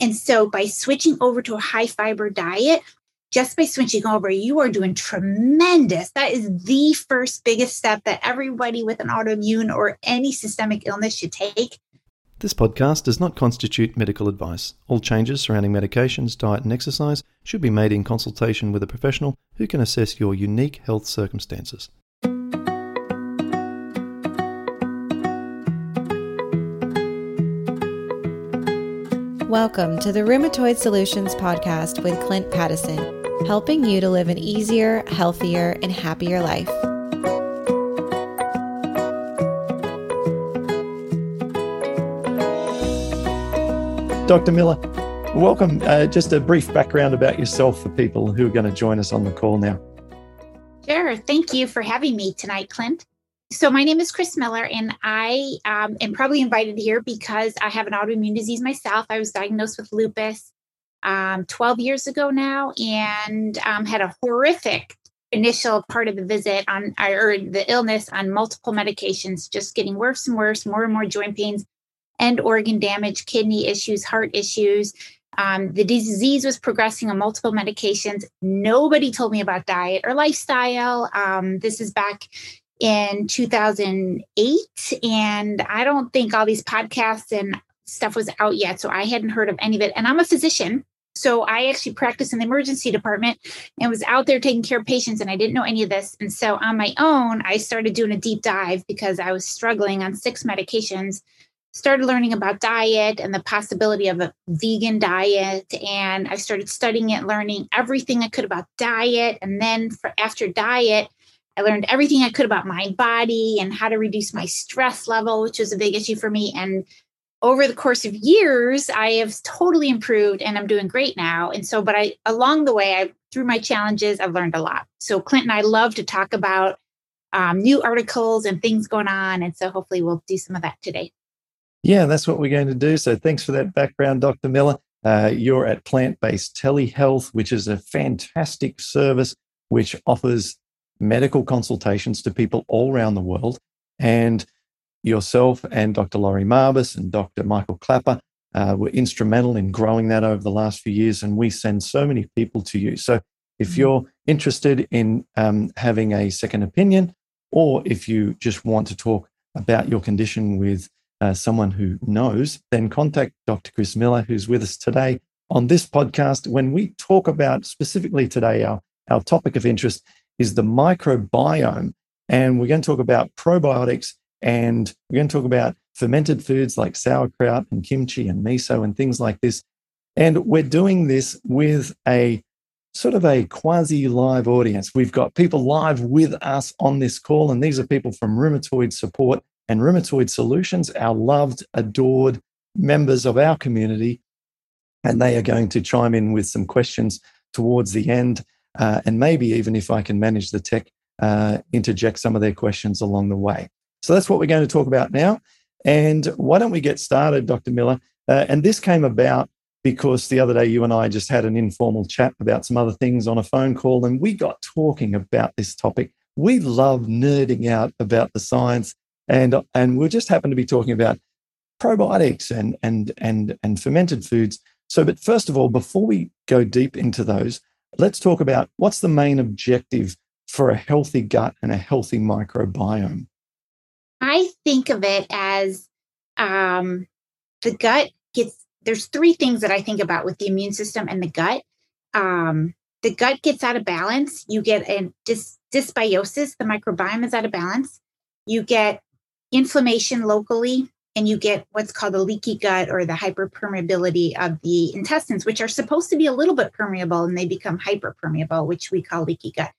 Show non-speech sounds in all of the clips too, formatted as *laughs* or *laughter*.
And so by switching over to a high fiber diet, just by switching over, you are doing tremendous. That is the first biggest step that everybody with an autoimmune or any systemic illness should take. This podcast does not constitute medical advice. All changes surrounding medications, diet, and exercise should be made in consultation with a professional who can assess your unique health circumstances. Welcome to the Rheumatoid Solutions Podcast with Clint Paddison, helping you to live an easier, healthier, and happier life. Dr. Miller, welcome. Uh, just a brief background about yourself for people who are going to join us on the call now. Sure. Thank you for having me tonight, Clint. So, my name is Chris Miller, and I um, am probably invited here because I have an autoimmune disease myself. I was diagnosed with lupus um, 12 years ago now and um, had a horrific initial part of the visit on or the illness on multiple medications, just getting worse and worse, more and more joint pains and organ damage, kidney issues, heart issues. Um, the disease was progressing on multiple medications. Nobody told me about diet or lifestyle. Um, this is back in 2008 and i don't think all these podcasts and stuff was out yet so i hadn't heard of any of it. And i'm a physician so i actually practiced in the emergency department and was out there taking care of patients and i didn't know any of this. And so on my own i started doing a deep dive because i was struggling on six medications started learning about diet and the possibility of a vegan diet and i started studying it learning everything i could about diet. And then for after diet I learned everything I could about my body and how to reduce my stress level, which was a big issue for me. And over the course of years, I have totally improved and I'm doing great now. And so, but I, along the way, I, through my challenges, I've learned a lot. So, Clinton, I love to talk about um, new articles and things going on. And so, hopefully, we'll do some of that today. Yeah, that's what we're going to do. So, thanks for that background, Dr. Miller. Uh, you're at Plant Based Telehealth, which is a fantastic service which offers medical consultations to people all around the world. And yourself and Dr. Laurie Marbas and Dr. Michael Klaper uh, were instrumental in growing that over the last few years. And we send so many people to you. So if mm-hmm. you're interested in um, having a second opinion, or if you just want to talk about your condition with uh, someone who knows, then contact Dr. Chris Miller, who's with us today on this podcast. When we talk about specifically today, our, our topic of interest is the microbiome. And we're going to talk about probiotics and we're going to talk about fermented foods like sauerkraut and kimchi and miso and things like this. And we're doing this with a sort of a quasi live audience. We've got people live with us on this call, and these are people from Rheumatoid Support and Rheumatoid Solutions, our loved, adored members of our community. And they are going to chime in with some questions towards the end uh, and maybe even if I can manage the tech, uh, interject some of their questions along the way. So that's what we're going to talk about now. And why don't we get started, Dr. Miller? Uh, and this came about because the other day you and I just had an informal chat about some other things on a phone call, and we got talking about this topic. We love nerding out about the science, and and we just happened to be talking about probiotics and and and and fermented foods. So, but first of all, before we go deep into those, Let's talk about what's the main objective for a healthy gut and a healthy microbiome. I think of it as um, the gut gets, there's three things that I think about with the immune system and the gut. Um, the gut gets out of balance. You get a dys- dysbiosis, the microbiome is out of balance. You get inflammation locally and you get what's called the leaky gut or the hyperpermeability of the intestines, which are supposed to be a little bit permeable and they become hyperpermeable, which we call leaky gut.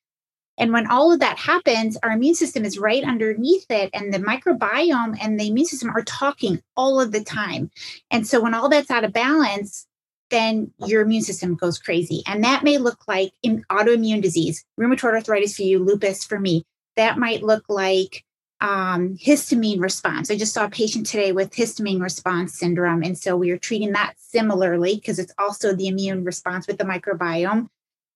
And when all of that happens, our immune system is right underneath it, and the microbiome and the immune system are talking all of the time. And so when all that's out of balance, then your immune system goes crazy. And that may look like in autoimmune disease, rheumatoid arthritis for you, lupus for me. That might look like um, histamine response. I just saw a patient today with histamine response syndrome. And so we are treating that similarly because it's also the immune response with the microbiome.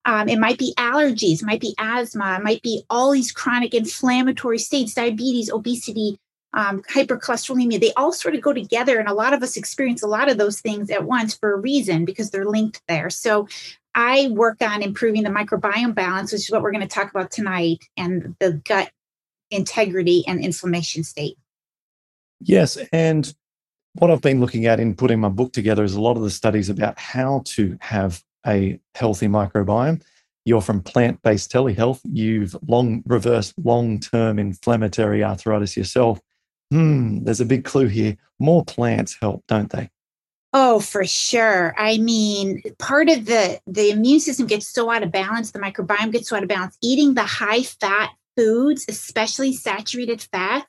Um, it might be allergies, might be asthma, might be all these chronic inflammatory states, diabetes, obesity, um, hypercholesterolemia, they all sort of go together. And a lot of us experience a lot of those things at once for a reason because they're linked there. So I work on improving the microbiome balance, which is what we're going to talk about tonight, and the gut integrity and inflammation state. Yes. And what I've been looking at in putting my book together is a lot of the studies about how to have a healthy microbiome. You're from plant based telehealth. You've long reversed long term inflammatory arthritis yourself. Hmm, there's a big clue here. More plants help, don't they? Oh, for sure. I mean, part of the the immune system gets so out of balance, the microbiome gets so out of balance. Eating the high fat foods, especially saturated fats,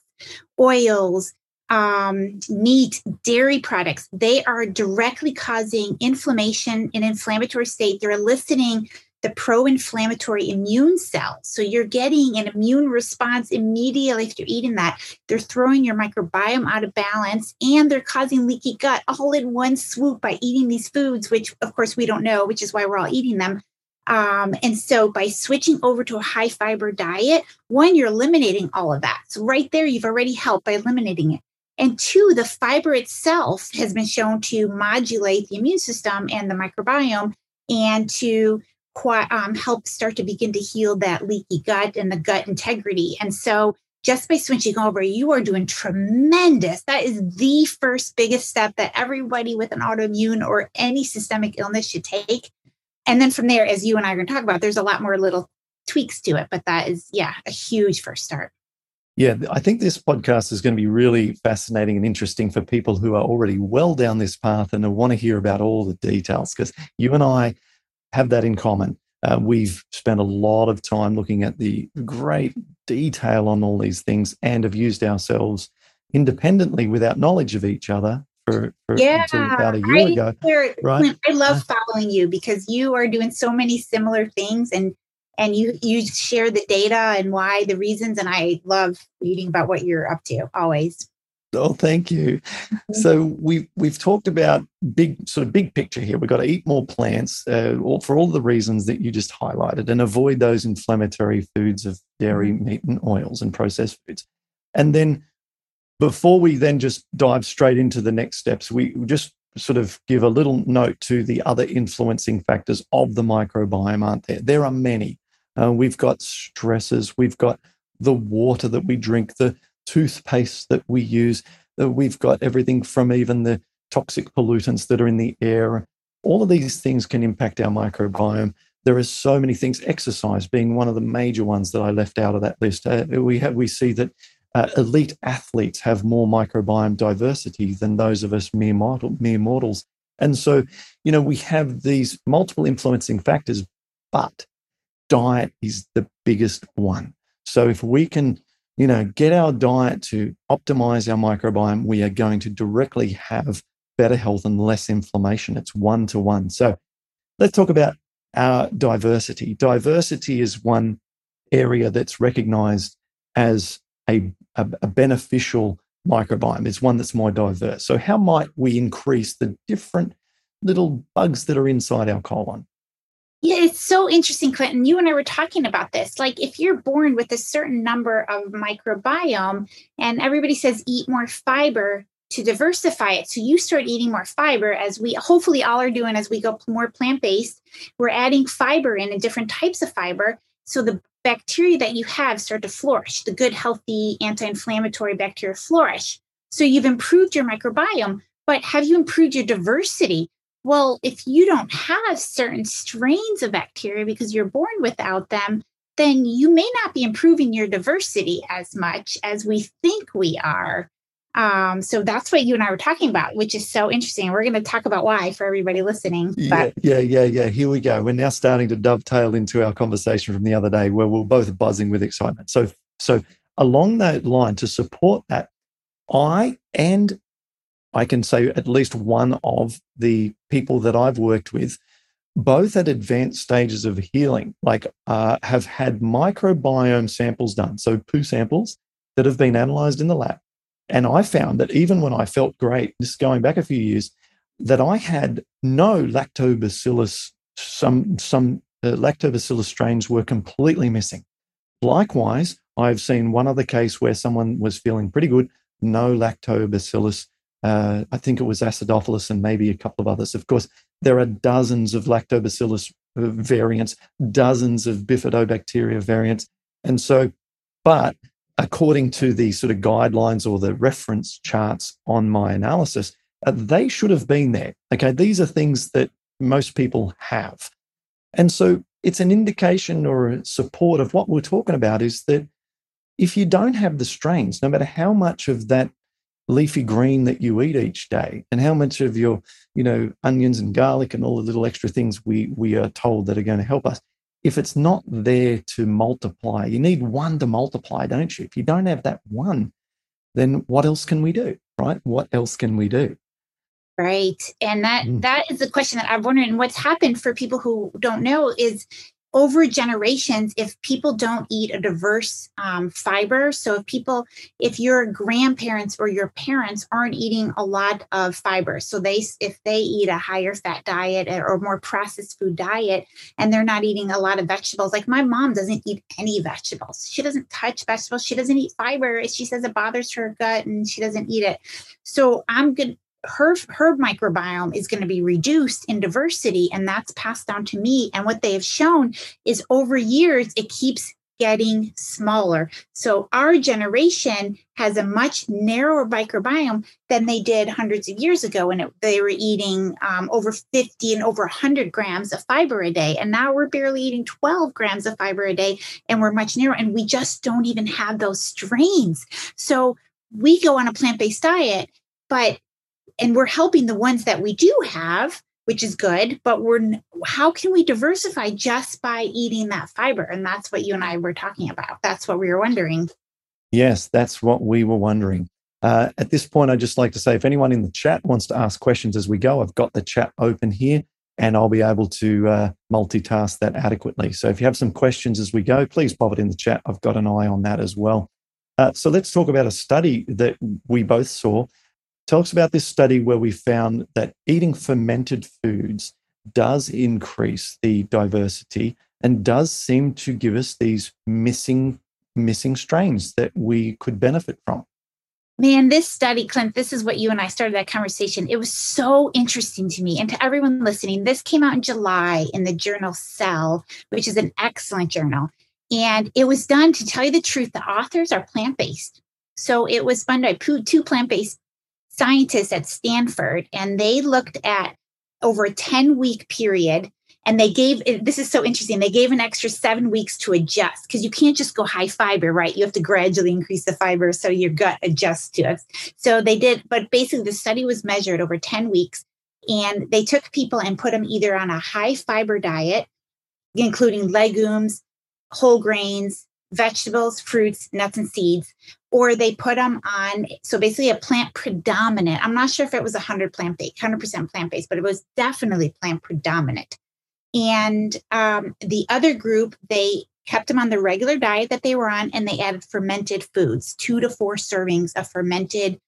oils, um, meat, dairy products, they are directly causing inflammation and inflammatory state. They're eliciting the pro-inflammatory immune cells. So you're getting an immune response immediately if you're eating that. They're throwing your microbiome out of balance and they're causing leaky gut all in one swoop by eating these foods, which of course we don't know, which is why we're all eating them. Um, and so by switching over to a high fiber diet, one, you're eliminating all of that. So right there, you've already helped by eliminating it. And two, the fiber itself has been shown to modulate the immune system and the microbiome and to um, help start to begin to heal that leaky gut and the gut integrity. And so just by switching over, you are doing tremendous. That is the first biggest step that everybody with an autoimmune or any systemic illness should take. And then from there, as you and I are going to talk about, there's a lot more little tweaks to it, but that is, yeah, a huge first start. Yeah, I think this podcast is going to be really fascinating and interesting for people who are already well down this path and want to hear about all the details because you and I have that in common. Uh, we've spent a lot of time looking at the great detail on all these things and have used ourselves independently without knowledge of each other for, for yeah, about a year I, ago. Right? I love following you because you are doing so many similar things and and you you share the data and why the reasons and I love reading about what you're up to always. Oh, thank you. Mm-hmm. So we've we've talked about big sort of big picture here. We've got to eat more plants, uh, for all the reasons that you just highlighted, and avoid those inflammatory foods of dairy, mm-hmm. meat, and oils and processed foods. And then, before we then just dive straight into the next steps, we just sort of give a little note to the other influencing factors of the microbiome, aren't there? There are many. Uh, we've got stresses. We've got the water that we drink, the toothpaste that we use. Uh, we've got everything from even the toxic pollutants that are in the air. All of these things can impact our microbiome. There are so many things. Exercise being one of the major ones that I left out of that list. Uh, we have we see that uh, elite athletes have more microbiome diversity than those of us mere mortal, mere mortals. And so, you know, we have these multiple influencing factors, but diet is the biggest one. So if we can you know, get our diet to optimize our microbiome, we are going to directly have better health and less inflammation. It's one to one. So let's talk about our diversity. Diversity is one area that's recognized as a, a, a beneficial microbiome. It's one that's more diverse. So, how might we increase the different little bugs that are inside our colon? Yeah, it's so interesting, Clinton. You and I were talking about this. Like, if you're born with a certain number of microbiome, and everybody says eat more fiber to diversify it. So you start eating more fiber, as we hopefully all are doing as we go more plant based. We're adding fiber in and different types of fiber. So the bacteria that you have start to flourish, the good, healthy, anti inflammatory bacteria flourish. So you've improved your microbiome, but have you improved your diversity? Well, if you don't have certain strains of bacteria because you're born without them, then you may not be improving your diversity as much as we think we are. Um, so that's what you and I were talking about, which is so interesting. We're going to talk about why for everybody listening. But yeah, yeah, yeah, yeah. Here we go. We're now starting to dovetail into our conversation from the other day, where we're both buzzing with excitement. So, so along that line, to support that, I and I can say at least one of the people that I've worked with, both at advanced stages of healing, like uh, have had microbiome samples done, so poo samples that have been analyzed in the lab. And I found that even when I felt great, this going back a few years, that I had no lactobacillus, some, some uh, lactobacillus strains were completely missing. Likewise, I've seen one other case where someone was feeling pretty good, no lactobacillus. Uh, I think it was acidophilus and maybe a couple of others. Of course, there are dozens of lactobacillus uh, variants, dozens of bifidobacteria variants. And so, but according to the sort of guidelines or the reference charts on my analysis, uh, they should have been there. Okay, these are things that most people have. And so it's an indication or a support of what we're talking about is that if you don't have the strains, no matter how much of that leafy green that you eat each day and how much of your, you know, onions and garlic and all the little extra things we we are told that are going to help us, if it's not there to multiply, you need one to multiply, don't you? If you don't have that one, then what else can we do? Right? What else can we do? Right. And that mm. that is the question that I'm wondering what's happened for people who don't know is over generations if people don't eat a diverse um, fiber so if people if your grandparents or your parents aren't eating a lot of fiber so they if they eat a higher fat diet or more processed food diet and they're not eating a lot of vegetables like my mom doesn't eat any vegetables. She doesn't touch vegetables. She doesn't eat fiber. She says it bothers her gut and she doesn't eat it. So i'm good her her microbiome is going to be reduced in diversity and that's passed down to me. And what they have shown is over years it keeps getting smaller. So our generation has a much narrower microbiome than they did hundreds of years ago when it, they were eating um, over 50 and over 100 grams of fiber a day. And now we're barely eating 12 grams of fiber a day and we're much narrower and we just don't even have those strains. So we go on a plant-based diet but and we're helping the ones that we do have which is good but we're how can we diversify just by eating that fiber? And that's what you and i were talking about. That's what we were wondering. Yes that's what we were wondering. Uh, at this point i'd just like to say if anyone in the chat wants to ask questions as we go i've got the chat open here and i'll be able to uh, multitask that adequately. So if you have some questions as we go please pop it in the chat. I've got an eye on that as well. Uh, so let's talk about a study that we both saw Tell us about this study where we found that eating fermented foods does increase the diversity and does seem to give us these missing missing strains that we could benefit from. Man, this study, Clint, this is what you and I started that conversation. It was so interesting to me and to everyone listening. This came out in July in the journal Cell, which is an excellent journal. And it was done, to tell you the truth, the authors are plant based. So it was done by two plant based scientists at Stanford, and they looked at over a 10 week period. And they gave this is so interesting. They gave an extra seven weeks to adjust because you can't just go high fiber, right? You have to gradually increase the fiber so your gut adjusts to it. So they did, but basically the study was measured over 10 weeks and they took people and put them either on a high fiber diet, including legumes, whole grains, vegetables, fruits, nuts, and seeds, or they put them on. So basically, a plant predominant. I'm not sure if it was 100 plant based, 100% plant based, but it was definitely plant predominant. And um, the other group, they kept them on the regular diet that they were on, and they added fermented foods, two to four servings of fermented,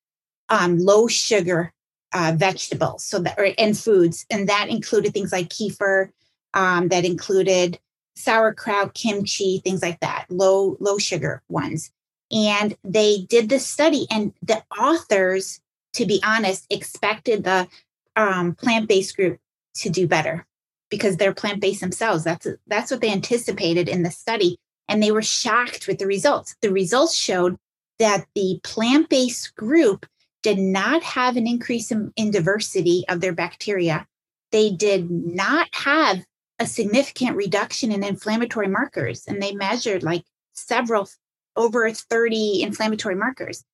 um, low sugar uh, vegetables. So that or, and foods, and that included things like kefir. Um, that included sauerkraut, kimchi, things like that, low low sugar ones. And they did this study, and the authors, to be honest, expected the um, plant based group to do better because they're plant based themselves. That's that's what they anticipated in the study, and they were shocked with the results. The results showed that the plant based group did not have an increase in, in diversity of their bacteria. They did not have a significant reduction in inflammatory markers, and they measured like several over 30 inflammatory markers.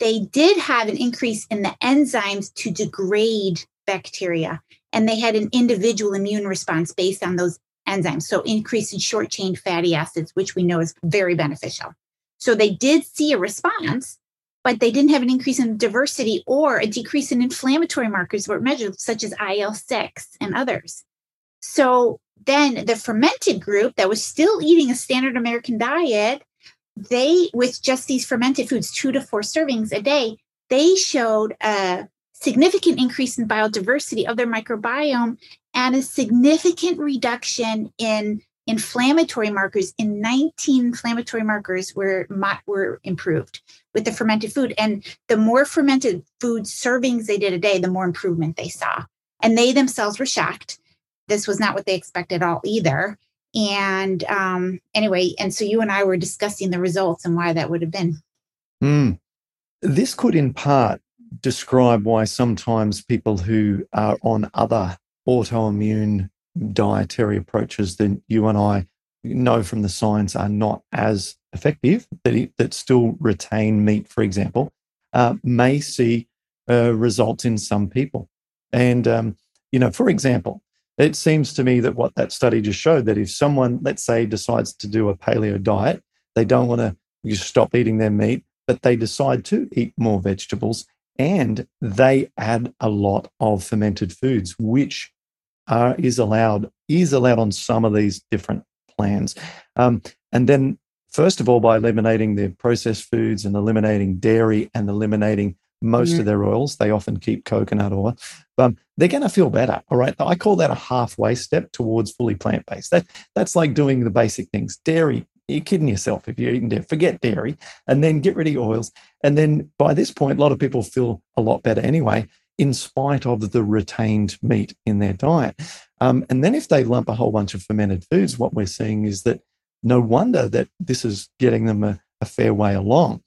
They did have an increase in the enzymes to degrade bacteria, and they had an individual immune response based on those enzymes. So, increase in short chain fatty acids, which we know is very beneficial. So, they did see a response, but they didn't have an increase in diversity or a decrease in inflammatory markers were measured, such as IL 6 and others. So, then the fermented group that was still eating a standard American diet they with just these fermented foods two to four servings a day they showed a significant increase in biodiversity of their microbiome and a significant reduction in inflammatory markers. In 19 inflammatory markers were were improved with the fermented food. And the more fermented food servings they did a day the more improvement they saw. And they themselves were shocked this was not what they expected at all either and um anyway and so you and i were discussing the results and why that would have been mm. this could in part describe why sometimes people who are on other autoimmune dietary approaches than you and I know from the science are not as effective, that, that still retain meat, for example, uh, may see uh, results in some people. And, um, you know, for example, it seems to me that what that study just showed that if someone, let's say, decides to do a paleo diet, they don't want to stop eating their meat, but they decide to eat more vegetables and they add a lot of fermented foods, which are, is allowed is allowed on some of these different plans. Um, and then, first of all, by eliminating the processed foods and eliminating dairy and eliminating most mm. of their oils, they often keep coconut oil. Um, they're going to feel better. All right. I call that a halfway step towards fully plant based. That that's like doing the basic things. Dairy, you're kidding yourself if you're eating dairy. Forget dairy and then get rid of oils. And then by this point, a lot of people feel a lot better anyway in spite of the retained meat in their diet. Um, and then if they lump a whole bunch of fermented foods, what we're seeing is that no wonder that this is getting them a, a fair way along.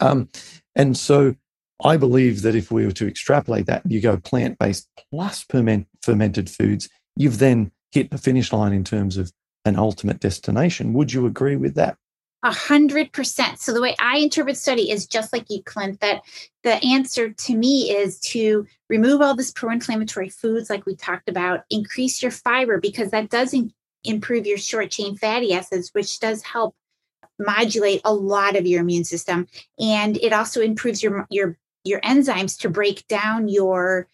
Um, and so I believe that if we were to extrapolate that, you go plant based plus fermented foods, you've then hit the finish line in terms of an ultimate destination. Would you agree with that? A hundred percent. So the way I interpret study is just like you, Clint, that the answer to me is to remove all this pro-inflammatory foods like we talked about, increase your fiber because that does in- improve your short chain fatty acids, which does help modulate a lot of your immune system. And it also improves your your your enzymes to break down your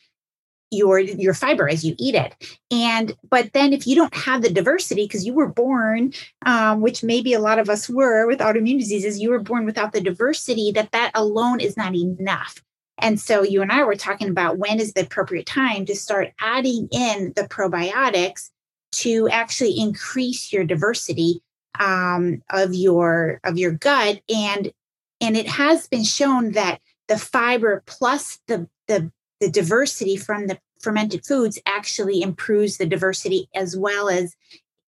your your fiber as you eat it. And but then if you don't have the diversity because you were born um, which maybe a lot of us were with autoimmune diseases you were born without the diversity that that alone is not enough. And so you and i were talking about when is the appropriate time to start adding in the probiotics to actually increase your diversity um, of your of your gut. And and it has been shown that the fiber plus the the the diversity from the fermented foods actually improves the diversity as well as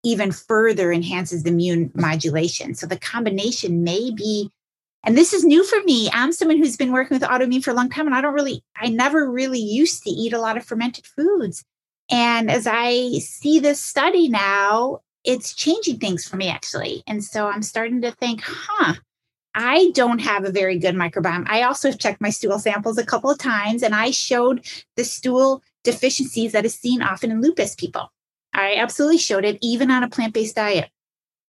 even further enhances the immune modulation. So the combination may be, and this is new for me. I'm someone who's been working with autoimmune for a long time, and I don't really, I never really used to eat a lot of fermented foods. And as I see this study now, it's changing things for me actually. And so I'm starting to think, huh, I don't have a very good microbiome. I also checked my stool samples a couple of times and I showed the stool deficiencies that is seen often in lupus people. I absolutely showed it, even on a plant based diet.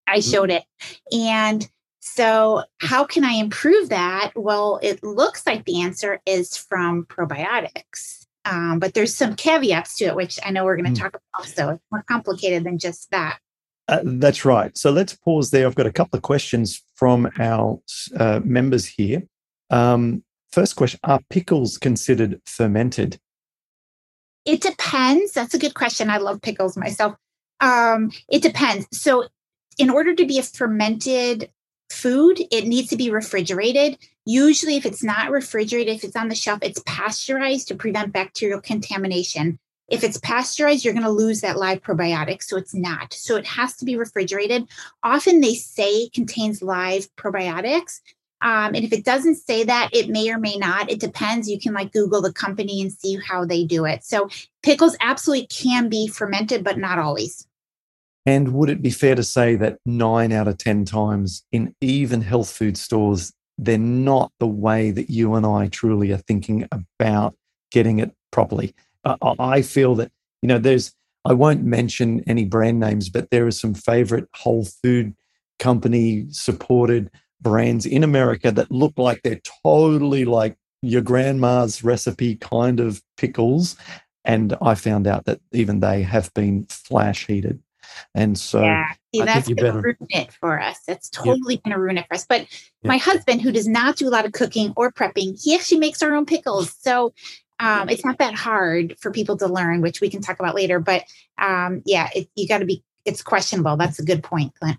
I mm-hmm. showed it. And so, how can I improve that? Well, it looks like the answer is from probiotics. Um, but there's some caveats to it, which I know we're going to mm. talk about. So, it's more complicated than just that. Uh, that's right. So let's pause there. I've got a couple of questions from our uh, members here. Um, first question Are pickles considered fermented? It depends. That's a good question. I love pickles myself. Um, it depends. So, in order to be a fermented food, it needs to be refrigerated. Usually, if it's not refrigerated, if it's on the shelf, it's pasteurized to prevent bacterial contamination. If it's pasteurized, you're going to lose that live probiotic. So it's not. So it has to be refrigerated. Often they say contains live probiotics. Um, and if it doesn't say that, it may or may not. It depends. You can like Google the company and see how they do it. So pickles absolutely can be fermented, but not always. And would it be fair to say that nine out of 10 times in even health food stores, they're not the way that you and I truly are thinking about getting it properly? I feel that, you know, there's, I won't mention any brand names, but there are some favorite whole food company supported brands in America that look like they're totally like your grandma's recipe kind of pickles. And I found out that even they have been flash heated. And so yeah. See, that's going to ruin it for us. That's totally going to ruin it for us. But my husband, who does not do a lot of cooking or prepping, he actually makes our own pickles. So um, it's not that hard for people to learn, which we can talk about later. But um, yeah, it, you got to be it's questionable. That's a good point, Clint.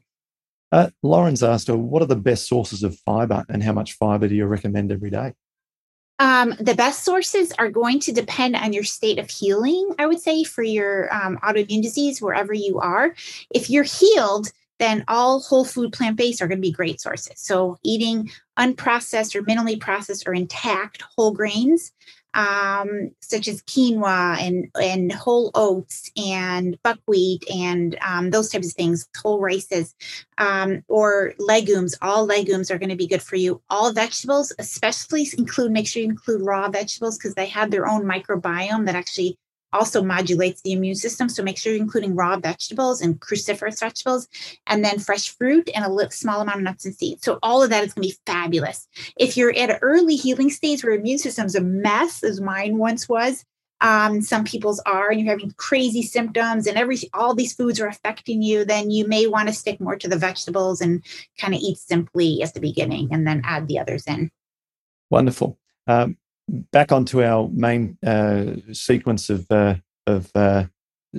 Uh, Lauren's asked her, what are the best sources of fiber and how much fiber do you recommend every day? Um, the best sources are going to depend on your state of healing, I would say, for your um, autoimmune disease, wherever you are. If you're healed, then all whole food plant based are going to be great sources. So, eating unprocessed or minimally processed or intact whole grains um, such as quinoa and, and whole oats and buckwheat and um, those types of things, whole rices, um, or legumes. All legumes are going to be good for you. All vegetables, especially include, make sure you include raw vegetables because they have their own microbiome that actually also modulates the immune system. So make sure you're including raw vegetables and cruciferous vegetables, and then fresh fruit and a small amount of nuts and seeds. So all of that is going to be fabulous. If you're at an early healing stage where immune system's a mess, as mine once was, um, some people's are, and you're having crazy symptoms, and every all these foods are affecting you, then you may want to stick more to the vegetables and kind of eat simply at the beginning, and then add the others in. Wonderful. Um, back onto our main uh, sequence of uh, of uh,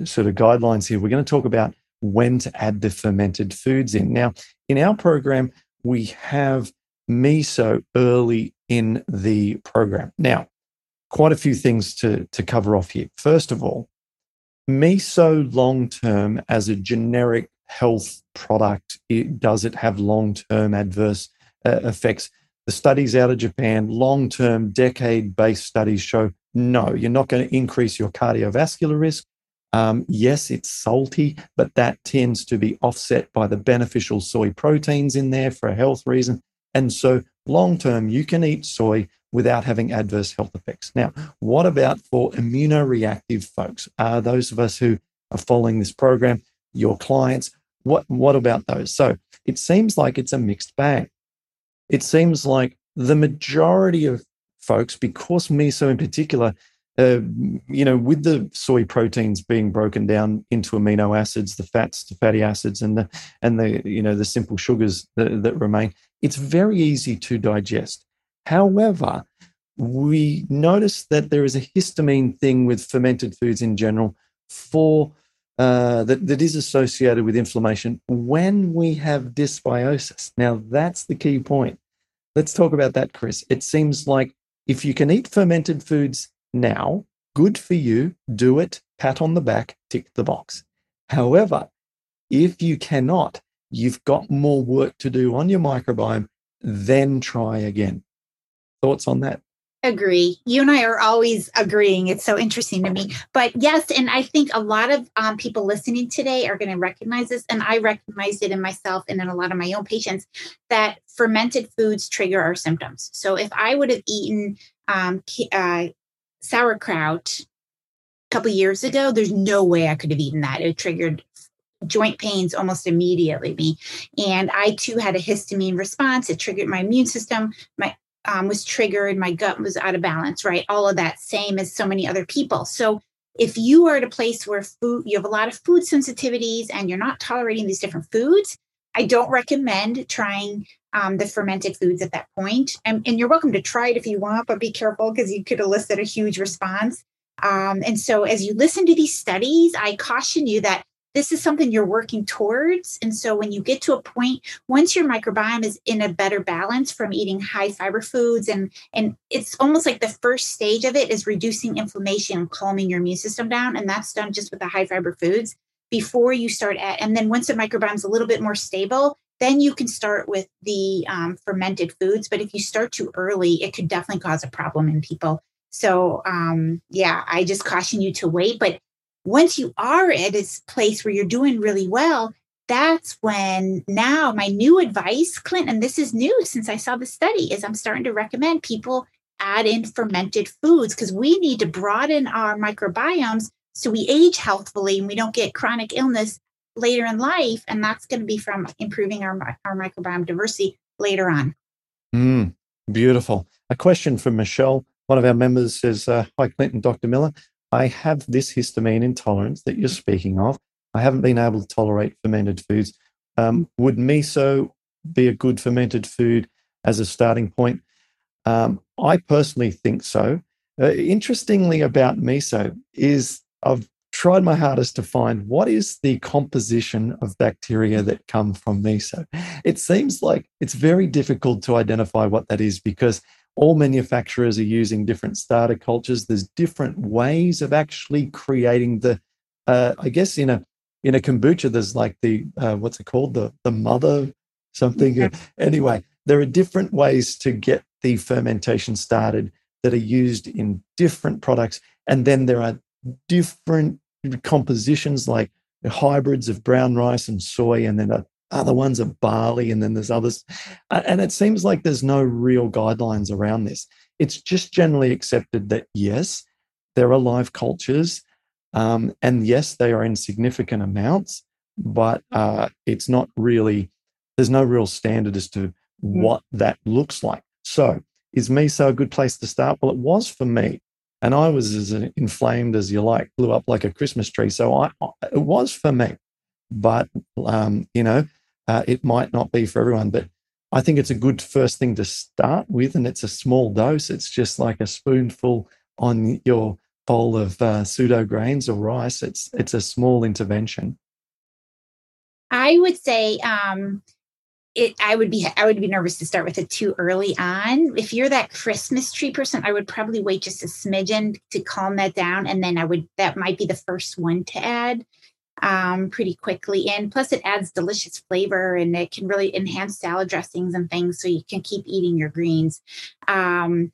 sort of guidelines here. We're going to talk about when to add the fermented foods in. Now, in our program, we have miso early in the program. Now, quite a few things to to cover off here. First of all, miso long term as a generic health product, it, does it have long term adverse uh, effects? The studies out of Japan, long term, decade based studies show no, you're not going to increase your cardiovascular risk. Um, yes, it's salty, but that tends to be offset by the beneficial soy proteins in there for a health reason. And so, long term, you can eat soy without having adverse health effects. Now, what about for immunoreactive folks? Uh, those of us who are following this program, your clients, what, what about those? So, it seems like it's a mixed bag it seems like the majority of folks, because miso in particular, uh, you know, with the soy proteins being broken down into amino acids, the fats, the fatty acids, and the and the you know the simple sugars that, that remain, it's very easy to digest. However, we notice that there is a histamine thing with fermented foods in general for uh, that, that is associated with inflammation when we have dysbiosis. Now, that's the key point. Let's talk about that, Chris. It seems like if you can eat fermented foods now, good for you, do it, pat on the back, tick the box. However, if you cannot, you've got more work to do on your microbiome, then try again. Thoughts on that? Agree. You and I are always agreeing. It's so interesting to me. But yes, and I think a lot of um, people listening today are going to recognize this. And I recognized it in myself and in a lot of my own patients that fermented foods trigger our symptoms. So if I would have eaten um, uh, sauerkraut a couple years ago, there's no way I could have eaten that. It triggered joint pains almost immediately me and i too had a histamine response it triggered my immune system my um, was triggered, my gut was out of balance, right? All of that, same as so many other people. So if you are at a place where food, you have a lot of food sensitivities and you're not tolerating these different foods, I don't recommend trying um, the fermented foods at that point. And, and, you're welcome to try it if you want, but be careful because you could elicit a huge response. Um, and so, as you listen to these studies, I caution you that this is something you're working towards. And so when you get to a point, once your microbiome is in a better balance from eating high fiber foods, and and it's almost like the first stage of it is reducing inflammation and calming your immune system down. And that's done just with the high fiber foods before you start at, and then once the microbiome is a little bit more stable, then you can start with the um, fermented foods. But if you start too early, it could definitely cause a problem in people. So um, yeah, I just caution you to wait. But once you are at a place where you're doing really well, that's when now my new advice, Clint, and this is new since I saw the study, is I'm starting to recommend people add in fermented foods because we need to broaden our microbiomes so we age healthfully and we don't get chronic illness later in life. And that's going to be from improving our, our microbiome diversity later on. Mm, beautiful. A question from Michelle. One of our members says, uh, Hi, Clinton, Dr. Miller. I have this histamine intolerance that you're speaking of. I haven't been able to tolerate fermented foods. Um, would miso be a good fermented food as a starting point? Um, I personally think so. Uh, interestingly, about miso is I've tried my hardest to find what is the composition of bacteria that come from miso. It seems like it's very difficult to identify what that is because all manufacturers are using different starter cultures. There's different ways of actually creating the, uh, I guess in a in a kombucha, there's like the uh, what's it called the the mother something. *laughs* anyway, there are different ways to get the fermentation started that are used in different products, and then there are different compositions like hybrids of brown rice and soy, and then other ones of barley, and then there's others. And it seems like there's no real guidelines around this. It's just generally accepted that yes, there are live cultures, um, and yes, they are in significant amounts, but uh, it's not really. There's no real standard as to hmm. what that looks like. So, is miso a good place to start? Well, it was for me and I was as inflamed as you like, blew up like a Christmas tree. So I, it was for me, but um, you know, uh, it might not be for everyone. But I think it's a good first thing to start with, and it's a small dose. It's just like a spoonful on your bowl of uh, pseudo grains or rice. It's it's a small intervention. I would say um, it I would be I would be nervous to start with it too early on. If you're that Christmas tree person, I would probably wait just a smidgen to calm that down, and then I would that might be the first one to add um, pretty quickly. And plus, it adds delicious flavor, and it can really enhance salad dressings and things, so you can keep eating your greens. Um,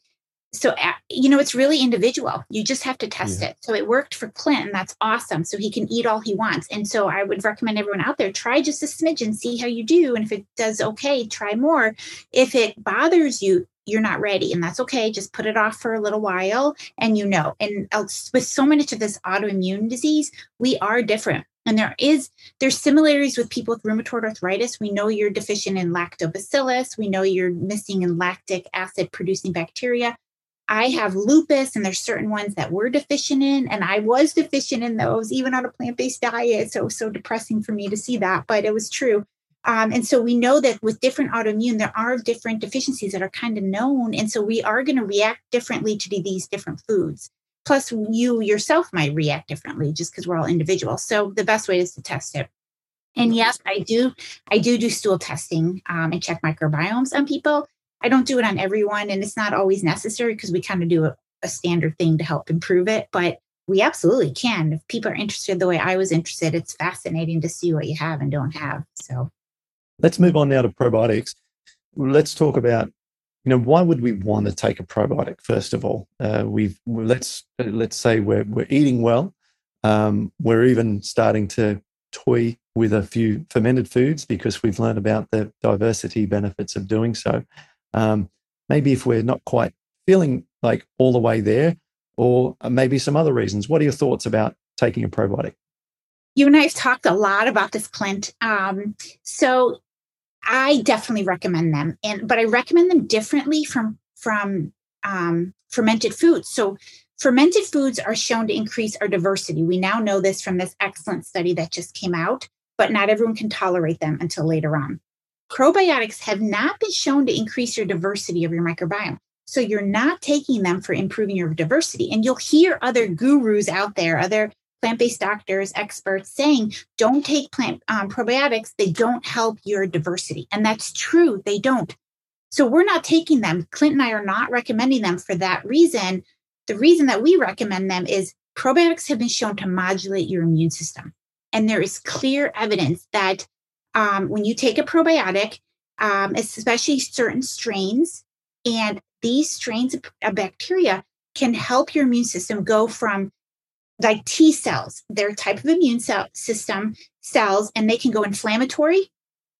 so you know it's really individual you just have to test yeah. it so it worked for clint and that's awesome so he can eat all he wants and so i would recommend everyone out there try just a smidge and see how you do and if it does okay try more if it bothers you you're not ready and that's okay just put it off for a little while and you know and uh, with so much of this autoimmune disease we are different and there is there's similarities with people with rheumatoid arthritis we know you're deficient in lactobacillus we know you're missing in lactic acid producing bacteria I have lupus, and there's certain ones that we're deficient in, and I was deficient in those, even on a plant based diet. So it was so depressing for me to see that, but it was true. Um, and so we know that with different autoimmune, there are different deficiencies that are kind of known, and so we are going to react differently to these different foods. Plus, you yourself might react differently just because we're all individuals. So the best way is to test it. And yes, I do. I do do stool testing um, and check microbiomes on people. I don't do it on everyone, and it's not always necessary because we kind of do a, a standard thing to help improve it. But we absolutely can. If people are interested the way I was interested, it's fascinating to see what you have and don't have. So let's move on now to probiotics. Let's talk about you know why would we want to take a probiotic first of all uh, we've let's let's say we're, we're eating well um, we're even starting to toy with a few fermented foods because we've learned about the diversity benefits of doing so um, maybe if we're not quite feeling like all the way there, or maybe some other reasons. What are your thoughts about taking a probiotic? You and I have talked a lot about this, Clint. Um, so I definitely recommend them, and but I recommend them differently from from um, fermented foods. So fermented foods are shown to increase our diversity. We now know this from this excellent study that just came out, but not everyone can tolerate them until later on probiotics have not been shown to increase your diversity of your microbiome. So you're not taking them for improving your diversity. And you'll hear other gurus out there, other plant-based doctors, experts saying, don't take plant um, probiotics. They don't help your diversity. And that's true. They don't. So we're not taking them. Clint and I are not recommending them for that reason. The reason that we recommend them is probiotics have been shown to modulate your immune system. And there is clear evidence that um, when you take a probiotic, um, especially certain strains, and these strains of bacteria can help your immune system go from like T cells, their type of immune cell system cells, and they can go inflammatory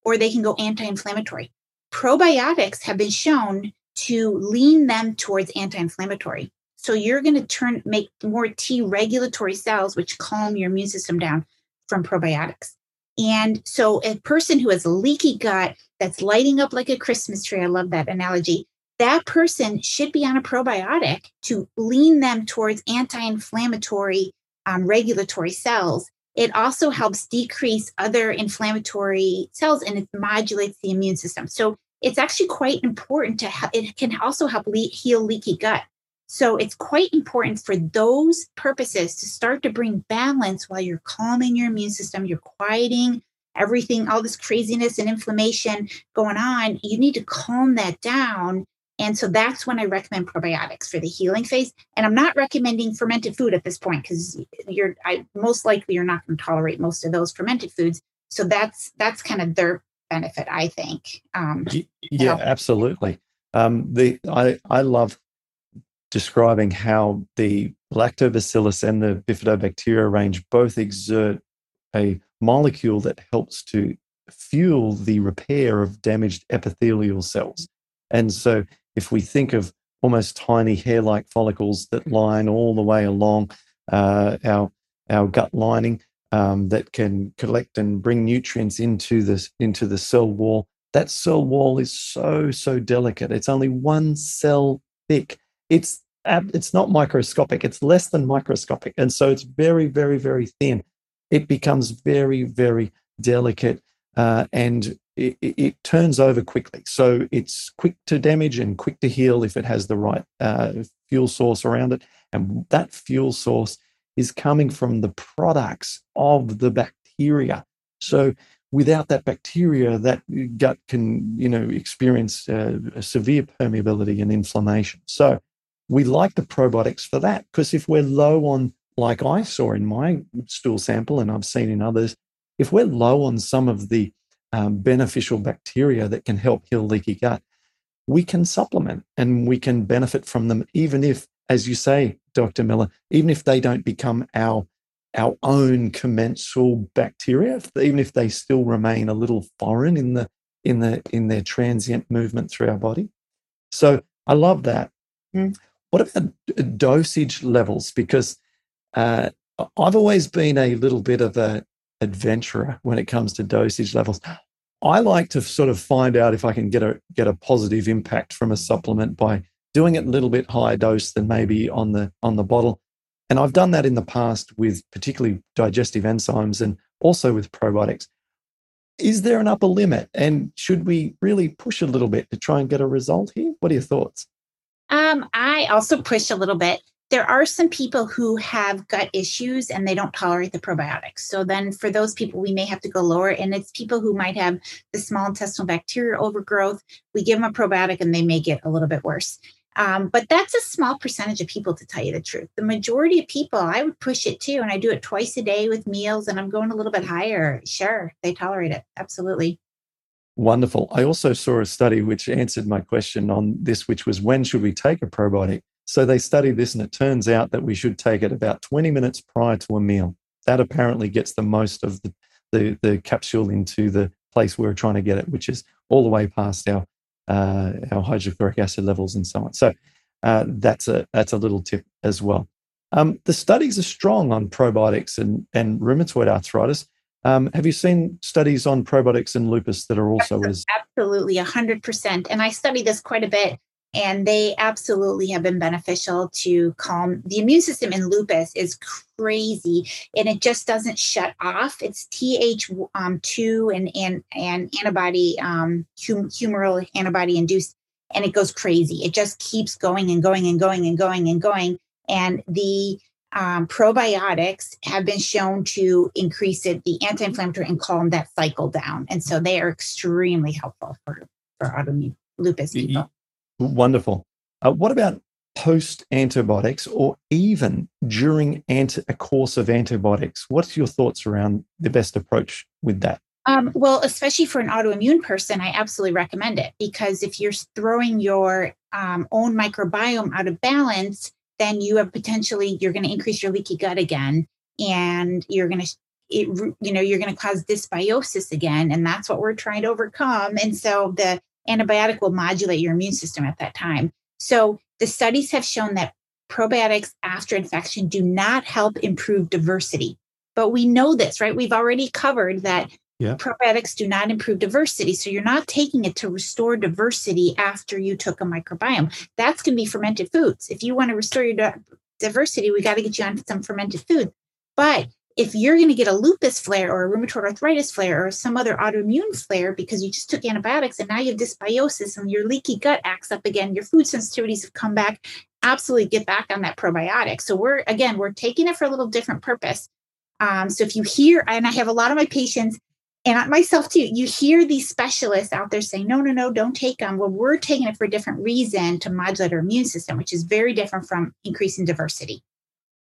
or they can go anti inflammatory. Probiotics have been shown to lean them towards anti inflammatory. So you're going to turn, make more T regulatory cells, which calm your immune system down from probiotics. And so, a person who has a leaky gut that's lighting up like a Christmas tree, I love that analogy, that person should be on a probiotic to lean them towards anti inflammatory um, regulatory cells. It also helps decrease other inflammatory cells and it modulates the immune system. So, it's actually quite important to, help. it can also help le- heal leaky gut. So it's quite important for those purposes to start to bring balance while you're calming your immune system, you're quieting everything, all this craziness and inflammation going on. You need to calm that down. And so that's when I recommend probiotics for the healing phase. And I'm not recommending fermented food at this point because you're I most likely you're not going to tolerate most of those fermented foods. So that's that's kind of their benefit, I think. Um, yeah, absolutely. Um, the I I love describing how the lactobacillus and the bifidobacteria range both exert a molecule that helps to fuel the repair of damaged epithelial cells. And so, if we think of almost tiny hair like follicles that line all the way along uh, our, our gut lining um, that can collect and bring nutrients into, this, into the cell wall, that cell wall is so, so delicate. It's only one cell thick. It's it's not microscopic it's less than microscopic and so it's very very very thin it becomes very very delicate uh, and it, it, turns over quickly. So it's quick to damage and quick to heal if it has the right uh, fuel source around it. And that fuel source is coming from the products of the bacteria. So without that bacteria that gut can you know experience uh, severe permeability and inflammation. So we like the probiotics for that because if we're low on, like I saw in my stool sample and I've seen in others, if we're low on some of the um, beneficial bacteria that can help heal leaky gut, we can supplement and we can benefit from them, even if, as you say, Dr. Miller, even if they don't become our our own commensal bacteria, even if they still remain a little foreign in the in the in their transient movement through our body. So I love that. Mm. What about dosage levels? Because uh, I've always been a little bit of an adventurer when it comes to dosage levels. I like to sort of find out if I can get a get a positive impact from a supplement by doing it a little bit higher dose than maybe on the on the bottle. And I've done that in the past with particularly digestive enzymes and also with probiotics. Is there an upper limit? And should we really push a little bit to try and get a result here? What are your thoughts? Um, I also push a little bit. There are some people who have gut issues and they don't tolerate the probiotics. So then for those people, we may have to go lower. And it's people who might have the small intestinal bacterial overgrowth. We give them a probiotic and they may get a little bit worse. Um, but that's a small percentage of people, to tell you the truth. The majority of people, I would push it too. And I do it twice a day with meals and I'm going a little bit higher. Sure, they tolerate it. Absolutely. Wonderful. I also saw a study which answered my question on this, which was when should we take a probiotic? So they studied this, and it turns out that we should take it about 20 minutes prior to a meal. That apparently gets the most of the, the, the capsule into the place we're trying to get it, which is all the way past our, uh, our hydrochloric acid levels and so on. So uh, that's, a, that's a little tip as well. Um, the studies are strong on probiotics and, and rheumatoid arthritis. Um, have you seen studies on probiotics and lupus that are also as absolutely hundred percent? And I study this quite a bit, and they absolutely have been beneficial to calm the immune system. In lupus is crazy, and it just doesn't shut off. It's Th um, two and and and antibody um, hum, humoral antibody induced, and it goes crazy. It just keeps going and going and going and going and going. And the um, probiotics have been shown to increase it, the anti-inflammatory, and calm that cycle down. And so they are extremely helpful for, for autoimmune lupus people. Wonderful. Uh, what about post antibiotics or even during anti- a course of antibiotics? What's your thoughts around the best approach with that? Um, well, especially for an autoimmune person, I absolutely recommend it because if you're throwing your um, own microbiome out of balance, then you have potentially you're going to increase your leaky gut again and you're going to you know you're going to cause dysbiosis again and that's what we're trying to overcome and so the Mm-hmm. antibiotic will modulate your immune system at that time so the studies have shown that probiotics after infection do not help improve diversity but we know this right we've already covered that yeah. Probiotics do not improve diversity. So you're not taking it to restore diversity after you took a microbiome. That's going to be fermented foods. If you want to restore your diversity, we got to get you on some fermented food. But if you're going to get a lupus flare or a rheumatoid arthritis flare or some other autoimmune flare because you just took antibiotics and now you have dysbiosis and your leaky gut acts up again, your food sensitivities have come back, absolutely get back on that probiotic. So we're again, we're taking it for a little different purpose. Um, so if you hear, and I have a lot of my patients and myself too, you hear these specialists out there saying, no, no, no, don't take them. Well, we're taking it for a different reason to modulate our immune system, which is very different from increasing diversity.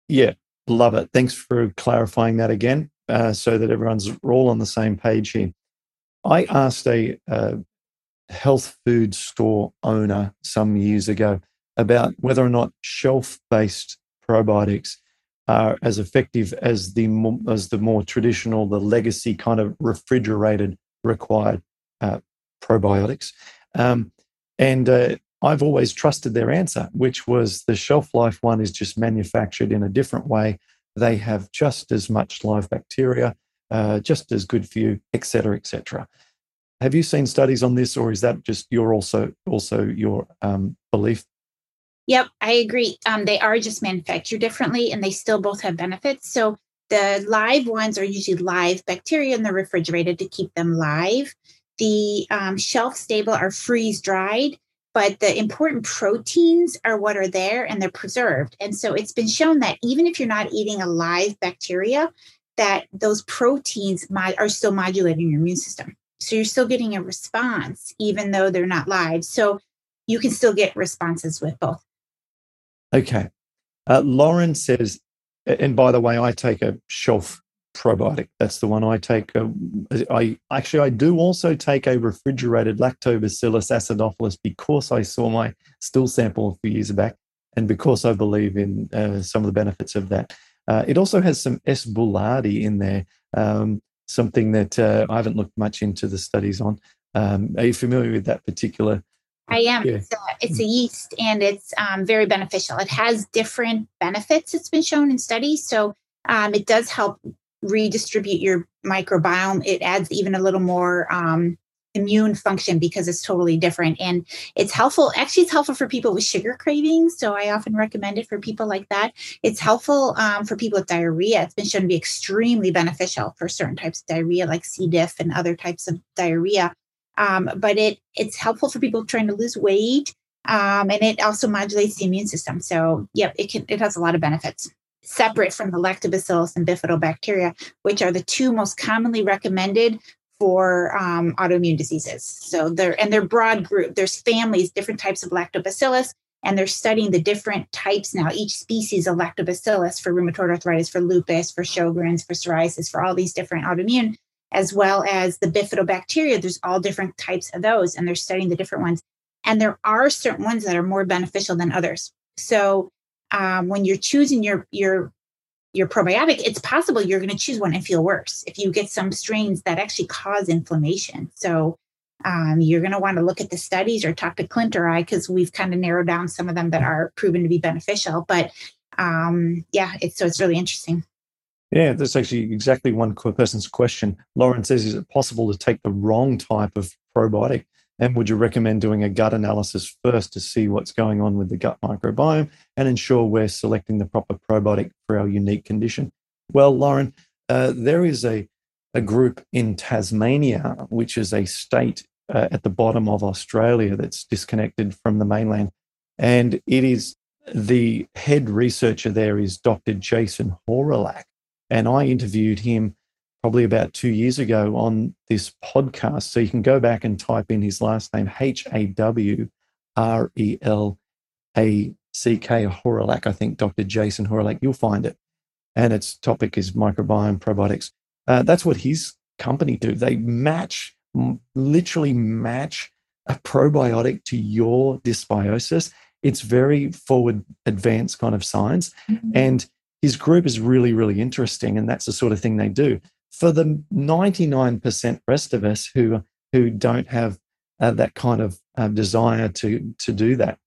Yeah, love it. Thanks for clarifying that again uh, so that everyone's all on the same page here. I asked a, a health food store owner some years ago about whether or not shelf based probiotics are as effective as the as the more traditional, the legacy kind of refrigerated required uh, probiotics. Um, and uh, I've always trusted their answer, which was the shelf life one is just manufactured in a different way. They have just as much live bacteria, uh, just as good for you, et cetera, et cetera. Have you seen studies on this, or is that just your also also your um, belief Yep, I agree. Um, they are just manufactured differently and they still both have benefits. So the live ones are usually live bacteria and they're refrigerated to keep them live. The um, shelf stable are freeze dried, but the important proteins are what are there and they're preserved. And so it's been shown that even if you're not eating a live bacteria, that those proteins mod- are still modulating your immune system. So you're still getting a response, even though they're not live. So you can still get responses with both. Okay. Uh, Lauren says, and by the way, I take a shelf probiotic. That's the one I take. Uh, I actually I do also take a refrigerated Lactobacillus acidophilus because I saw my stool sample a few years back, and because I believe in uh, some of the benefits of that. Uh, it also has some S. boulardii in there, um, something that uh, I haven't looked much into the studies on. Um, are you familiar with that particular I am. Yeah. It's, a, it's, a, yeast and it's um, very beneficial. It has different benefits, it's been shown in studies. So um, it does help redistribute your microbiome. It adds even a little more um, immune function because it's totally different. And it's helpful. Actually, it's helpful for people with sugar cravings. So I often recommend it for people like that. It's helpful um, for people with diarrhea. It's been shown to be extremely beneficial for certain types of diarrhea, like C. diff and other types of diarrhea. Um, but it it's helpful for people trying to lose weight, um, and it also modulates the immune system. So, yep, it can it has a lot of benefits. Separate from the lactobacillus and bifidobacteria, which are the two most commonly recommended for um, autoimmune diseases. So they're and they're broad group. There's families, different types of lactobacillus, and they're studying the different types now, each species of lactobacillus for rheumatoid arthritis, for lupus, for Sjogren's, for psoriasis, for all these different autoimmune as well as the bifidobacteria. There's all different types of those, and they're studying the different ones. And there are certain ones that are more beneficial than others. So um, when you're choosing your your your probiotic, it's possible you're going to choose one and feel worse if you get some strains that actually cause inflammation. So um, you're going to want to look at the studies or talk to Clint or I because we've kind of narrowed down some of them that are proven to be beneficial. But um, yeah, it's so it's really interesting. Yeah, that's actually exactly one person's question. Lauren says, is it possible to take the wrong type of probiotic? And would you recommend doing a gut analysis first to see what's going on with the gut microbiome and ensure we're selecting the proper probiotic for our unique condition? Well, Lauren, uh, there is a, a group in Tasmania, which is a state uh, at the bottom of Australia that's disconnected from the mainland. And it is the head researcher there is Dr. Jason Hawrelak. And I interviewed him probably about two years ago on this podcast. So you can go back and type in his last name, H A W R E L A C K, Hawrelak, I think, Dr. Jason Hawrelak. You'll find it. And its topic is microbiome probiotics. Uh, that's what his company do. They match, literally match a probiotic to your dysbiosis. It's very forward advanced kind of science. Mm-hmm. And his group is really, really interesting. And that's the sort of thing they do. For the 99% rest of us who, who don't have uh, that kind of uh, desire to, to do that,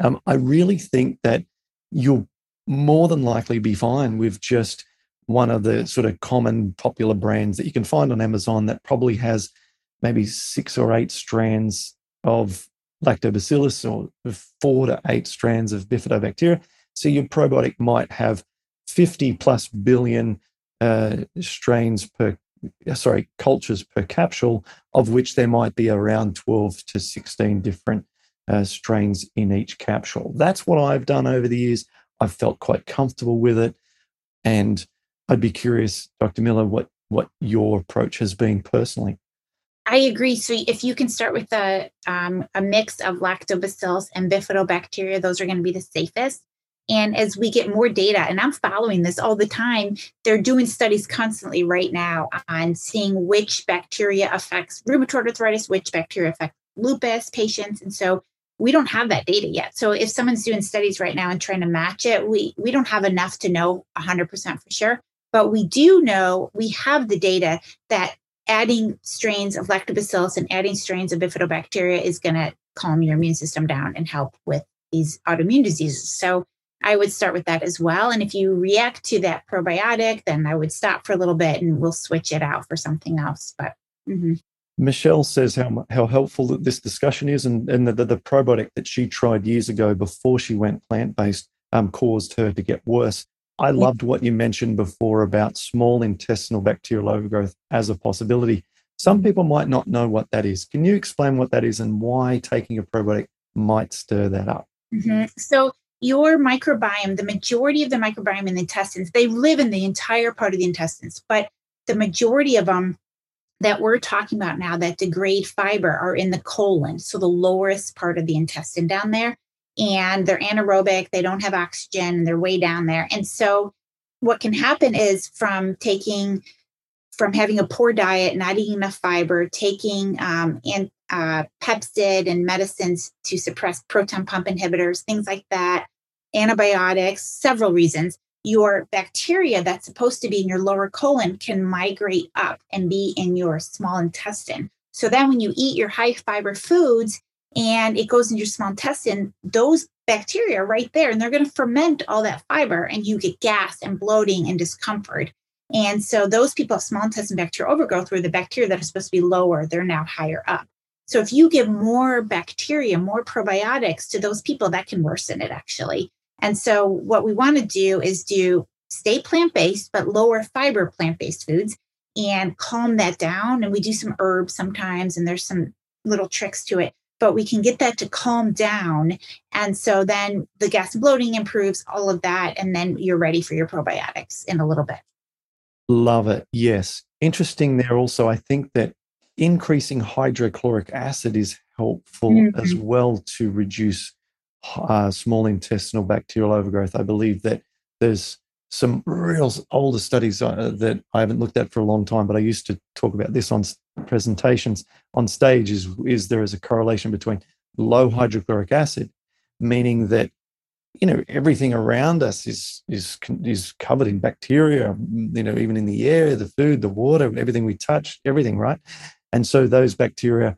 um, I really think that you'll more than likely be fine with just one of the sort of common popular brands that you can find on Amazon that probably has maybe six or eight strands of lactobacillus or four to eight strands of bifidobacteria. So your probiotic might have 50 plus billion uh, strains per, sorry, cultures per capsule, of which there might be around 12 to 16 different uh, strains in each capsule. That's what I've done over the years. I've felt quite comfortable with it. And I'd be curious, Dr. Miller, what, what your approach has been personally. I agree. So if you can start with a um, a mix of lactobacillus and bifidobacteria, those are going to be the safest. And as we get more data, and I'm following this all the time, they're doing studies constantly right now on seeing which bacteria affects rheumatoid arthritis, which bacteria affect lupus patients, and so we don't have that data yet. So if someone's doing studies right now and trying to match it, we we don't have enough to know 100% for sure. But we do know we have the data that adding strains of lactobacillus and adding strains of bifidobacteria is going to calm your immune system down and help with these autoimmune diseases. So I would start with that as well. And if you react to that probiotic, then I would stop for a little bit and we'll switch it out for something else. But mm-hmm. Michelle says how how helpful that this discussion is, and, and the, the, the probiotic that she tried years ago before she went plant based um, caused her to get worse. I loved what you mentioned before about small intestinal bacterial overgrowth as a possibility. Some people might not know what that is. Can you explain what that is and why taking a probiotic might stir that up? Mm-hmm. So, your microbiome, the majority of the microbiome in the intestines, they live in the entire part of the intestines, but the majority of them that we're talking about now that degrade fiber are in the colon, so the lowest part of the intestine down there and they're anaerobic, they don't have oxygen, they're way down there. And so what can happen is from taking from having a poor diet, not eating enough fiber, taking um, and uh, Pepcid and medicines to suppress proton pump inhibitors, things like that, antibiotics, several reasons. Your bacteria that's supposed to be in your lower colon can migrate up and be in your small intestine. So then, when you eat your high fiber foods, and it goes into your small intestine, those bacteria are right there and they're going to ferment all that fiber and you get gas and bloating and discomfort. And so those people have small intestine bacterial overgrowth where the bacteria that are supposed to be lower, they're now higher up. So if you give more bacteria, more probiotics to those people, that can worsen it actually. And so what we want to do is do stay plant-based, but lower fiber plant-based foods and calm that down. And we do some herbs sometimes, and there's some little tricks to it but we can get that to calm down. And so then the gas and bloating improves, all of that. And then you're ready for your probiotics in a little bit. Love it. Yes. Interesting there also. I think that increasing hydrochloric acid is helpful mm-hmm. as well to reduce uh, small intestinal bacterial overgrowth. I believe that there's some real older studies uh, that I haven't looked at for a long time, but I used to talk about this on presentations on stage. Is is there is a correlation between low hydrochloric acid, meaning that you know everything around us is is is covered in bacteria. You know, even in the air, the food, the water, everything we touch, everything, right? And so those bacteria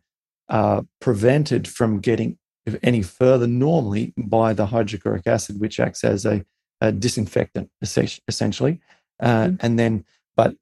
are prevented from getting any further normally by the hydrochloric acid, which acts as a a disinfectant essentially uh, mm-hmm. and then but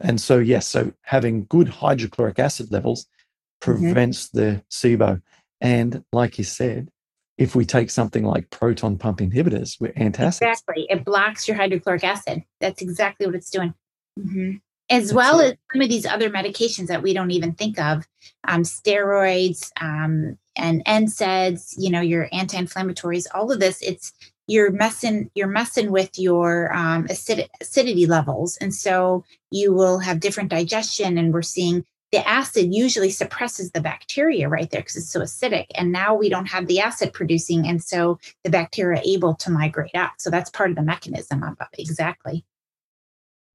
and so yes so having good hydrochloric acid levels mm-hmm. prevents mm-hmm. the sibo and like you said if we take something like proton pump inhibitors with antacids exactly it blocks your hydrochloric acid that's exactly what it's doing mm-hmm. As that's well it. as some of these other medications that we don't even think of um, steroids um, and NSAIDs, you know, your anti-inflammatories, all of this, it's you're messing you're messing with your um, acid, acidity levels. And so you will have different digestion and we're seeing the acid usually suppresses the bacteria right there because it's so acidic. And now we don't have the acid producing and so the bacteria are able to migrate out. So that's part of the mechanism of it. Exactly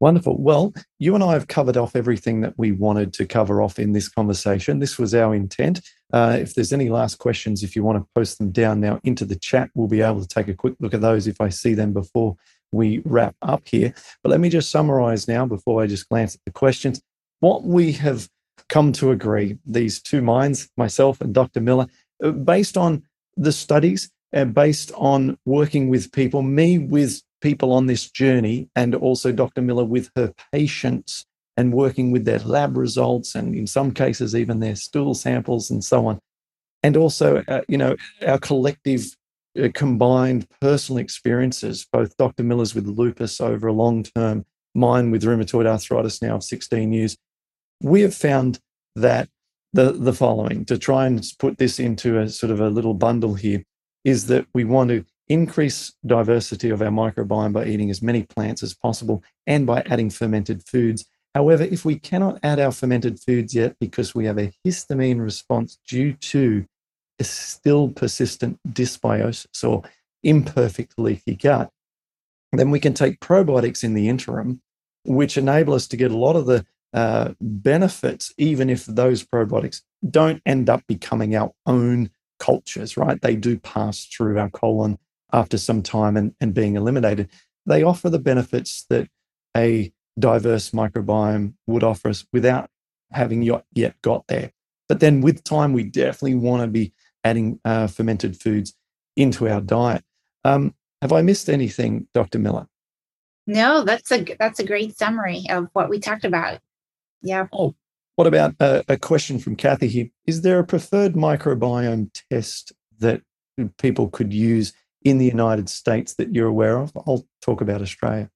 Wonderful. Well, you and I have covered off everything that we wanted to cover off in this conversation. This was our intent. Uh, if there's any last questions, if you want to post them down now into the chat, we'll be able to take a quick look at those if I see them before we wrap up here. But let me just summarize now before I just glance at the questions. What we have come to agree, these two minds, myself and Dr. Miller, uh, based on the studies and based on working with people, me with people on this journey, and also Dr. Miller with her patients and working with their lab results, and in some cases, even their stool samples and so on. And also, uh, you know, our collective uh, combined personal experiences, both Dr. Miller's with lupus over a long term, mine with rheumatoid arthritis now of 16 years. We have found that the, the following to try and put this into a sort of a little bundle here is that we want to increase diversity of our microbiome by eating as many plants as possible and by adding fermented foods. However, if we cannot add our fermented foods yet because we have a histamine response due to a still persistent dysbiosis or imperfect leaky gut, then we can take probiotics in the interim, which enable us to get a lot of the uh, benefits, even if those probiotics don't end up becoming our own cultures, right? They do pass through our colon after some time and, and being eliminated. They offer the benefits that a diverse microbiome would offer us without having yet got there. But then with time, we definitely want to be adding uh, fermented foods into our diet. Um, have I missed anything, Dr. Miller? No, that's a that's a great summary of what we talked about. Yeah. Oh, what about a, a question from Kathy here? Is there a preferred microbiome test that people could use in the United States that you're aware of? I'll talk about Australia.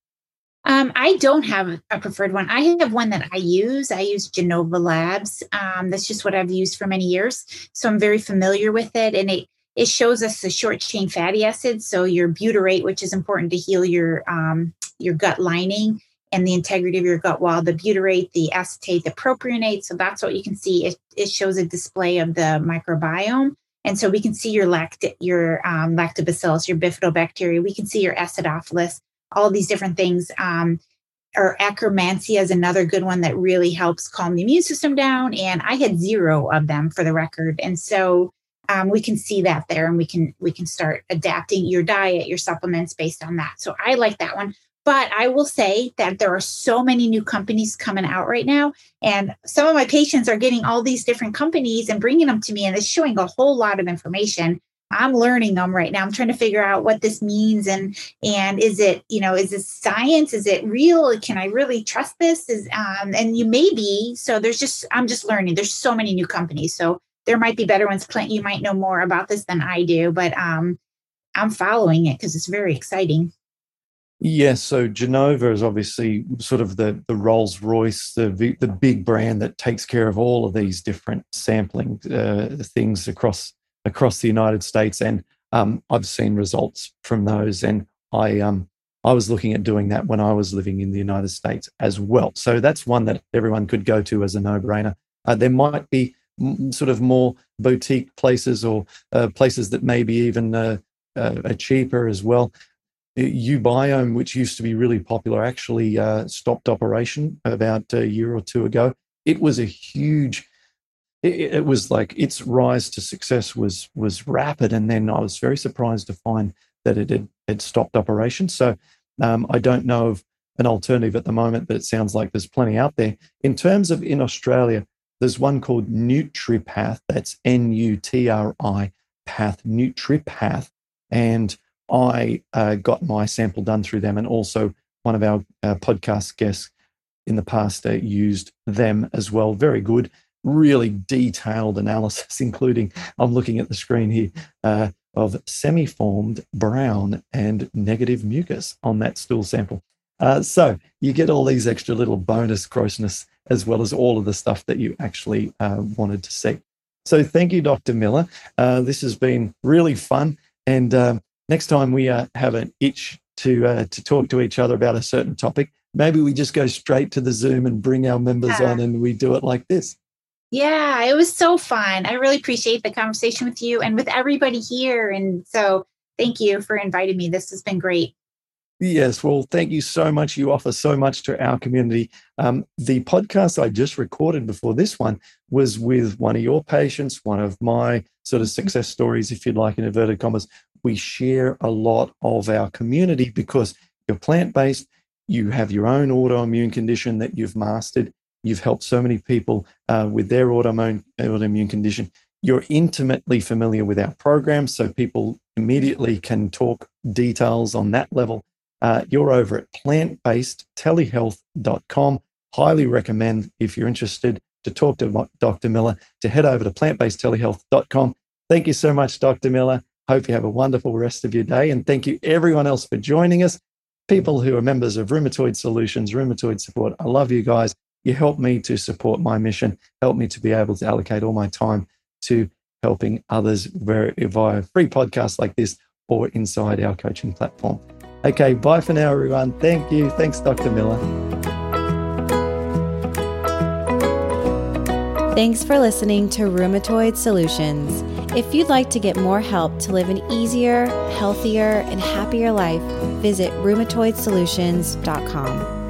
Um, I don't have a preferred one. I have one that I use. I use Genova Labs. Um, that's just what I've used for many years. So I'm very familiar with it. And it it shows us the short chain fatty acids. So your butyrate, which is important to heal your um, your gut lining and the integrity of your gut wall, the butyrate, the acetate, the propionate. So that's what you can see. It, it shows a display of the microbiome. And so we can see your lact your um, lactobacillus, your bifidobacteria. We can see your acidophilus, all these different things. Um, or akkermansia is another good one that really helps calm the immune system down. And I had zero of them for the record. And so um, we can see that there and we can we can start adapting your diet your supplements based on that so i like that one but i will say that there are so many new companies coming out right now and some of my patients are getting all these different companies and bringing them to me and it's showing a whole lot of information. I'm learning them right now. I'm trying to figure out what this means and and is it you know is this science? Is it real? Can i really trust this? Is um and you may be. So there's just i'm just learning. There's so many new companies. So there might be better ones. Clint, you might know more about this than I do, but um, I'm following it because it's very exciting. Yes, so Genova is obviously sort of the the Rolls Royce, the the big brand that takes care of all of these different sampling uh, things across across the United States, and um, I've seen results from those, and I um I was looking at doing that when I was living in the United States as well. So that's one that everyone could go to as a no brainer. Uh, there might be sort of more boutique places or uh, places that maybe even uh, uh, are cheaper as well. Ubiome, which used to be really popular, actually uh, stopped operation about a year or two ago. It was a huge. It, it was like its rise to success was was rapid, and then I was very surprised to find that it had, had stopped operation. So um, I don't know of an alternative at the moment, but it sounds like there's plenty out there. In terms of in Australia, there's one called NutriPath. That's N U T R I Path, NutriPath. And I uh, got my sample done through them. And also, one of our uh, podcast guests in the past uh, used them as well. Very good, really detailed analysis, *laughs* including I'm looking at the screen here uh, of semi formed brown and negative mucus on that stool sample. Uh, so you get all these extra little bonus grossness as well as all of the stuff that you actually uh, wanted to see. So thank you, Dr. Miller. This has been really fun. And um, next time we uh, have an itch to uh, to talk to each other about a certain topic, maybe we just go straight to the Zoom and bring our members yeah. on, and we do it like this. Yeah, it was so fun. I really appreciate the conversation with you and with everybody here. And so, thank you for inviting me. This has been great. Yes, well, thank you so much. You offer so much to our community. Um, the podcast I just recorded before this one was with one of your patients, one of my sort of success stories, if you'd like, in inverted commas. We share a lot of our community because you're plant based, you have your own autoimmune condition that you've mastered, you've helped so many people uh, with their autoimmune, autoimmune condition. You're intimately familiar with our program, so people immediately can talk details on that level uh, you're over at plantbasedtelehealth.com. Highly recommend if you're interested to talk to Dr. Miller to head over to plantbasedtelehealth.com. Thank you so much, Dr. Miller. Hope you have a wonderful rest of your day. And thank you, everyone else, for joining us. People who are members of Rheumatoid Solutions, Rheumatoid Support, I love you guys. You help me to support my mission, help me to be able to allocate all my time to helping others via free podcasts like this or inside our coaching platform. Okay, bye for now, everyone. Thank you. Thanks, Dr. Miller. Thanks for listening to Rheumatoid Solutions. If you'd like to get more help to live an easier, healthier, and happier life, visit rheumatoidsolutions.com.